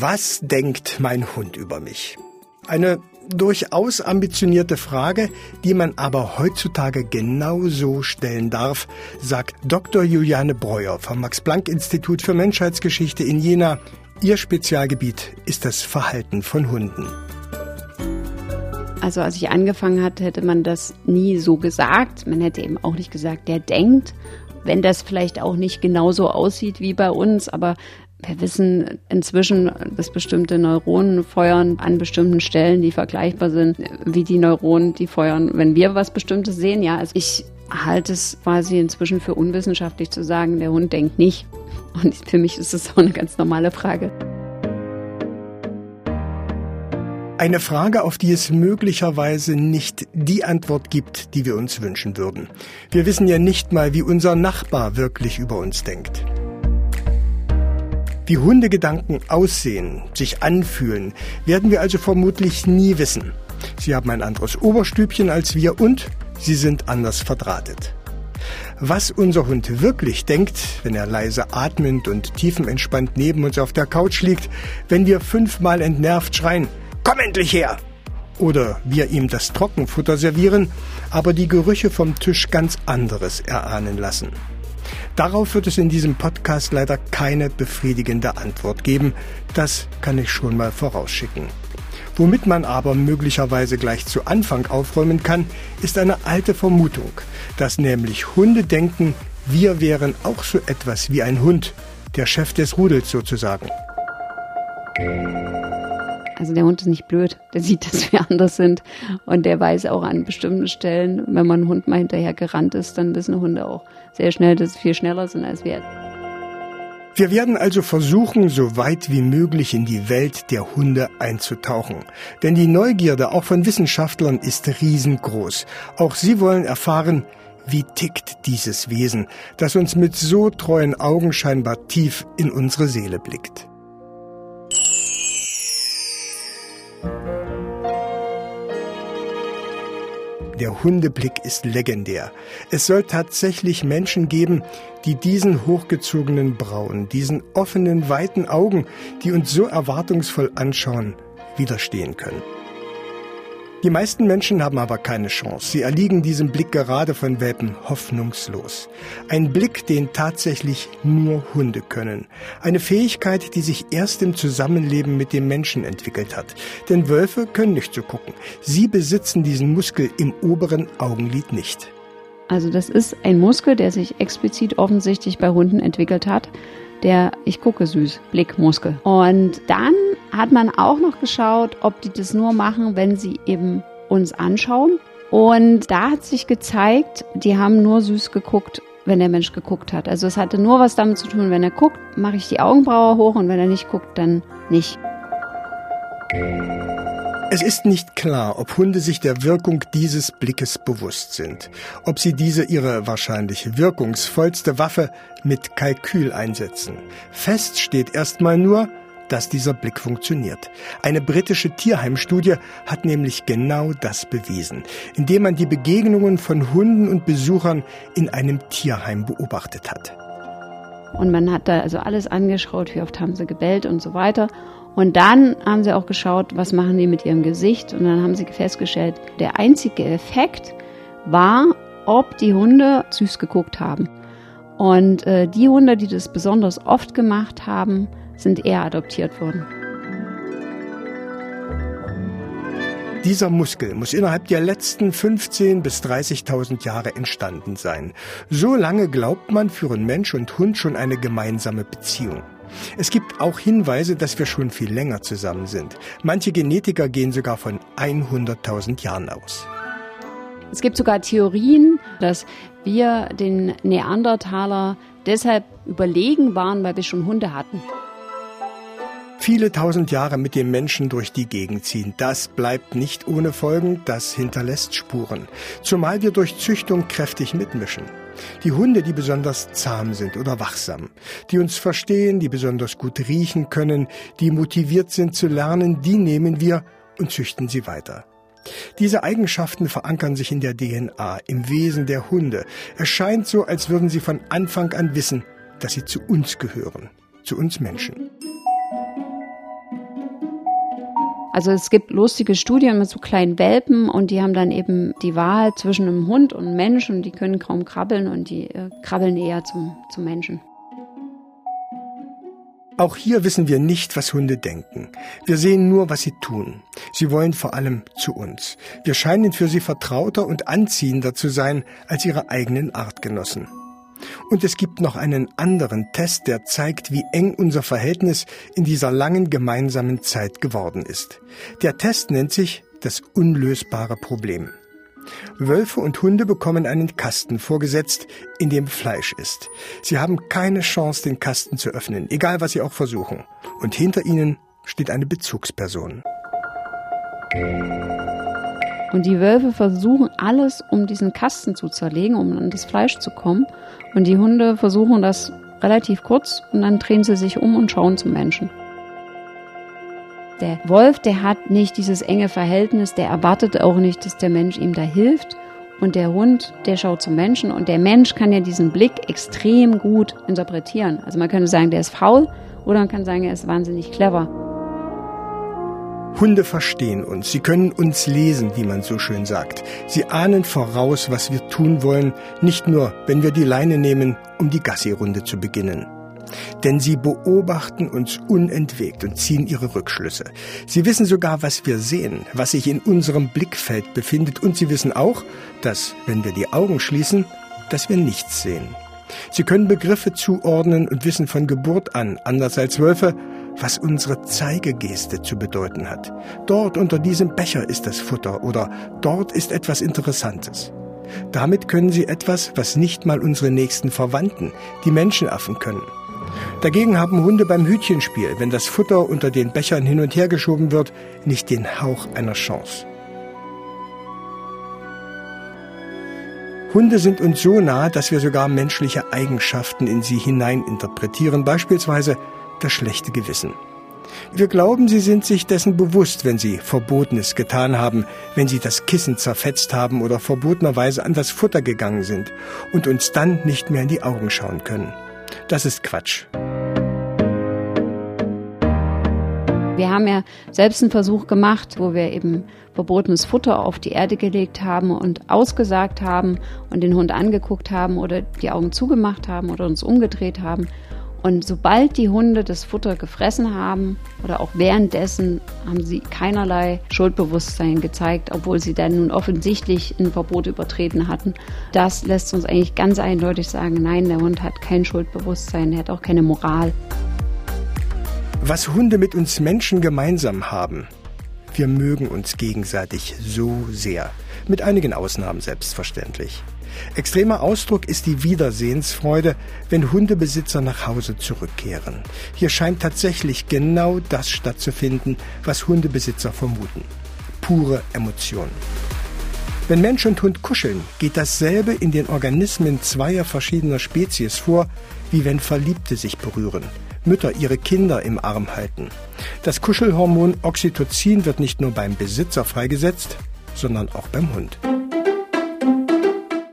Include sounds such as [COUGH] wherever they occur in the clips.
Was denkt mein Hund über mich? Eine durchaus ambitionierte Frage, die man aber heutzutage genau so stellen darf, sagt Dr. Juliane Breuer vom Max-Planck-Institut für Menschheitsgeschichte in Jena. Ihr Spezialgebiet ist das Verhalten von Hunden. Also als ich angefangen hatte, hätte man das nie so gesagt. Man hätte eben auch nicht gesagt, der denkt. Wenn das vielleicht auch nicht genauso aussieht wie bei uns, aber wir wissen inzwischen, dass bestimmte Neuronen feuern an bestimmten Stellen, die vergleichbar sind, wie die Neuronen, die feuern, wenn wir was Bestimmtes sehen. Ja, also ich halte es quasi inzwischen für unwissenschaftlich zu sagen, der Hund denkt nicht. Und für mich ist es auch eine ganz normale Frage. Eine Frage, auf die es möglicherweise nicht die Antwort gibt, die wir uns wünschen würden. Wir wissen ja nicht mal, wie unser Nachbar wirklich über uns denkt. Wie Hundegedanken aussehen, sich anfühlen, werden wir also vermutlich nie wissen. Sie haben ein anderes Oberstübchen als wir und sie sind anders verdrahtet. Was unser Hund wirklich denkt, wenn er leise atmend und tiefenentspannt neben uns auf der Couch liegt, wenn wir fünfmal entnervt schreien, komm endlich her! Oder wir ihm das Trockenfutter servieren, aber die Gerüche vom Tisch ganz anderes erahnen lassen. Darauf wird es in diesem Podcast leider keine befriedigende Antwort geben. Das kann ich schon mal vorausschicken. Womit man aber möglicherweise gleich zu Anfang aufräumen kann, ist eine alte Vermutung, dass nämlich Hunde denken, wir wären auch so etwas wie ein Hund, der Chef des Rudels sozusagen. Also der Hund ist nicht blöd, der sieht, [LAUGHS] dass wir anders sind und der weiß auch an bestimmten Stellen, wenn man Hund mal hinterher gerannt ist, dann wissen Hunde auch sehr schnell, dass sie viel schneller sind als wir. Wir werden also versuchen, so weit wie möglich in die Welt der Hunde einzutauchen. Denn die Neugierde auch von Wissenschaftlern ist riesengroß. Auch sie wollen erfahren, wie tickt dieses Wesen, das uns mit so treuen Augen scheinbar tief in unsere Seele blickt. Der Hundeblick ist legendär. Es soll tatsächlich Menschen geben, die diesen hochgezogenen Brauen, diesen offenen, weiten Augen, die uns so erwartungsvoll anschauen, widerstehen können. Die meisten Menschen haben aber keine Chance. Sie erliegen diesem Blick gerade von Welpen hoffnungslos. Ein Blick, den tatsächlich nur Hunde können. Eine Fähigkeit, die sich erst im Zusammenleben mit dem Menschen entwickelt hat. Denn Wölfe können nicht so gucken. Sie besitzen diesen Muskel im oberen Augenlid nicht. Also das ist ein Muskel, der sich explizit offensichtlich bei Hunden entwickelt hat der Ich gucke süß Blickmuskel. Und dann hat man auch noch geschaut, ob die das nur machen, wenn sie eben uns anschauen. Und da hat sich gezeigt, die haben nur süß geguckt, wenn der Mensch geguckt hat. Also es hatte nur was damit zu tun, wenn er guckt, mache ich die Augenbraue hoch und wenn er nicht guckt, dann nicht. Es ist nicht klar, ob Hunde sich der Wirkung dieses Blickes bewusst sind, ob sie diese ihre wahrscheinlich wirkungsvollste Waffe mit Kalkül einsetzen. Fest steht erstmal nur, dass dieser Blick funktioniert. Eine britische Tierheimstudie hat nämlich genau das bewiesen, indem man die Begegnungen von Hunden und Besuchern in einem Tierheim beobachtet hat. Und man hat da also alles angeschaut, wie oft haben sie gebellt und so weiter. Und dann haben sie auch geschaut, was machen die mit ihrem Gesicht. Und dann haben sie festgestellt, der einzige Effekt war, ob die Hunde süß geguckt haben. Und äh, die Hunde, die das besonders oft gemacht haben, sind eher adoptiert worden. Dieser Muskel muss innerhalb der letzten 15 bis 30.000 Jahre entstanden sein. So lange glaubt man, führen Mensch und Hund schon eine gemeinsame Beziehung. Es gibt auch Hinweise, dass wir schon viel länger zusammen sind. Manche Genetiker gehen sogar von 100.000 Jahren aus. Es gibt sogar Theorien, dass wir den Neandertaler deshalb überlegen waren, weil wir schon Hunde hatten. Viele tausend Jahre mit dem Menschen durch die Gegend ziehen, das bleibt nicht ohne Folgen, das hinterlässt Spuren. Zumal wir durch Züchtung kräftig mitmischen. Die Hunde, die besonders zahm sind oder wachsam, die uns verstehen, die besonders gut riechen können, die motiviert sind zu lernen, die nehmen wir und züchten sie weiter. Diese Eigenschaften verankern sich in der DNA, im Wesen der Hunde. Es scheint so, als würden sie von Anfang an wissen, dass sie zu uns gehören, zu uns Menschen. Also es gibt lustige Studien mit so kleinen Welpen und die haben dann eben die Wahl zwischen einem Hund und einem Mensch und die können kaum krabbeln und die äh, krabbeln eher zum, zum Menschen. Auch hier wissen wir nicht, was Hunde denken. Wir sehen nur, was sie tun. Sie wollen vor allem zu uns. Wir scheinen für sie vertrauter und anziehender zu sein als ihre eigenen Artgenossen. Und es gibt noch einen anderen Test, der zeigt, wie eng unser Verhältnis in dieser langen gemeinsamen Zeit geworden ist. Der Test nennt sich das unlösbare Problem. Wölfe und Hunde bekommen einen Kasten vorgesetzt, in dem Fleisch ist. Sie haben keine Chance, den Kasten zu öffnen, egal was sie auch versuchen. Und hinter ihnen steht eine Bezugsperson. Und die Wölfe versuchen alles, um diesen Kasten zu zerlegen, um an das Fleisch zu kommen. Und die Hunde versuchen das relativ kurz und dann drehen sie sich um und schauen zum Menschen. Der Wolf, der hat nicht dieses enge Verhältnis, der erwartet auch nicht, dass der Mensch ihm da hilft. Und der Hund, der schaut zum Menschen und der Mensch kann ja diesen Blick extrem gut interpretieren. Also man könnte sagen, der ist faul oder man kann sagen, er ist wahnsinnig clever. Hunde verstehen uns, sie können uns lesen, wie man so schön sagt. Sie ahnen voraus, was wir tun wollen, nicht nur, wenn wir die Leine nehmen, um die Gassi-Runde zu beginnen. Denn sie beobachten uns unentwegt und ziehen ihre Rückschlüsse. Sie wissen sogar, was wir sehen, was sich in unserem Blickfeld befindet und sie wissen auch, dass, wenn wir die Augen schließen, dass wir nichts sehen. Sie können Begriffe zuordnen und wissen von Geburt an, anders als Wölfe, was unsere Zeigegeste zu bedeuten hat. Dort unter diesem Becher ist das Futter oder dort ist etwas Interessantes. Damit können sie etwas, was nicht mal unsere nächsten Verwandten, die Menschenaffen können. Dagegen haben Hunde beim Hütchenspiel, wenn das Futter unter den Bechern hin und her geschoben wird, nicht den Hauch einer Chance. Hunde sind uns so nah, dass wir sogar menschliche Eigenschaften in sie hineininterpretieren, beispielsweise das schlechte Gewissen. Wir glauben, sie sind sich dessen bewusst, wenn sie Verbotenes getan haben, wenn sie das Kissen zerfetzt haben oder verbotenerweise an das Futter gegangen sind und uns dann nicht mehr in die Augen schauen können. Das ist Quatsch. Wir haben ja selbst einen Versuch gemacht, wo wir eben verbotenes Futter auf die Erde gelegt haben und ausgesagt haben und den Hund angeguckt haben oder die Augen zugemacht haben oder uns umgedreht haben. Und sobald die Hunde das Futter gefressen haben oder auch währenddessen haben sie keinerlei Schuldbewusstsein gezeigt, obwohl sie dann nun offensichtlich ein Verbot übertreten hatten. Das lässt uns eigentlich ganz eindeutig sagen, nein, der Hund hat kein Schuldbewusstsein, er hat auch keine Moral. Was Hunde mit uns Menschen gemeinsam haben, wir mögen uns gegenseitig so sehr. Mit einigen Ausnahmen selbstverständlich. Extremer Ausdruck ist die Wiedersehensfreude, wenn Hundebesitzer nach Hause zurückkehren. Hier scheint tatsächlich genau das stattzufinden, was Hundebesitzer vermuten. Pure Emotion. Wenn Mensch und Hund kuscheln, geht dasselbe in den Organismen zweier verschiedener Spezies vor, wie wenn Verliebte sich berühren. Mütter ihre Kinder im Arm halten. Das Kuschelhormon Oxytocin wird nicht nur beim Besitzer freigesetzt, sondern auch beim Hund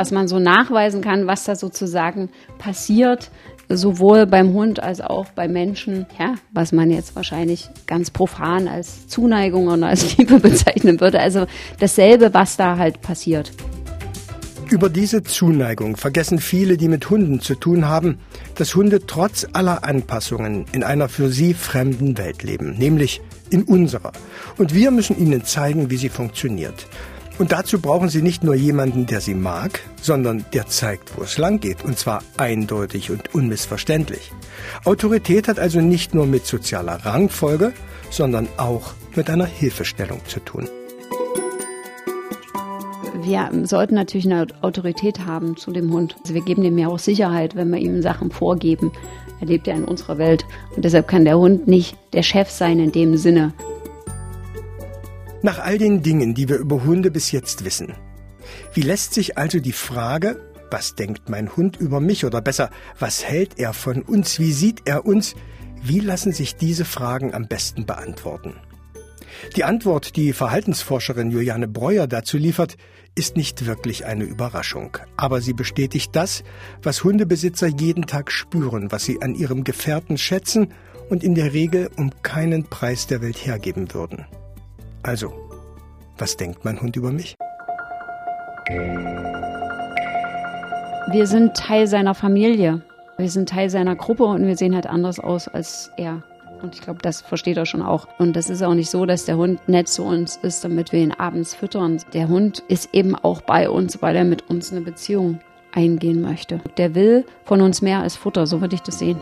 was man so nachweisen kann, was da sozusagen passiert, sowohl beim Hund als auch beim Menschen, ja, was man jetzt wahrscheinlich ganz profan als Zuneigung und als [LAUGHS] Liebe bezeichnen würde. Also dasselbe, was da halt passiert. Über diese Zuneigung vergessen viele, die mit Hunden zu tun haben, dass Hunde trotz aller Anpassungen in einer für sie fremden Welt leben, nämlich in unserer. Und wir müssen ihnen zeigen, wie sie funktioniert. Und dazu brauchen Sie nicht nur jemanden, der Sie mag, sondern der zeigt, wo es lang geht, und zwar eindeutig und unmissverständlich. Autorität hat also nicht nur mit sozialer Rangfolge, sondern auch mit einer Hilfestellung zu tun. Wir sollten natürlich eine Autorität haben zu dem Hund. Also wir geben dem ja auch Sicherheit, wenn wir ihm Sachen vorgeben. Er lebt ja in unserer Welt und deshalb kann der Hund nicht der Chef sein in dem Sinne. Nach all den Dingen, die wir über Hunde bis jetzt wissen, wie lässt sich also die Frage, was denkt mein Hund über mich oder besser, was hält er von uns, wie sieht er uns, wie lassen sich diese Fragen am besten beantworten? Die Antwort, die Verhaltensforscherin Juliane Breuer dazu liefert, ist nicht wirklich eine Überraschung, aber sie bestätigt das, was Hundebesitzer jeden Tag spüren, was sie an ihrem Gefährten schätzen und in der Regel um keinen Preis der Welt hergeben würden. Also, was denkt mein Hund über mich? Wir sind Teil seiner Familie. Wir sind Teil seiner Gruppe und wir sehen halt anders aus als er. Und ich glaube, das versteht er schon auch. Und das ist auch nicht so, dass der Hund nett zu uns ist, damit wir ihn abends füttern. Der Hund ist eben auch bei uns, weil er mit uns eine Beziehung eingehen möchte. Der will von uns mehr als Futter, so würde ich das sehen.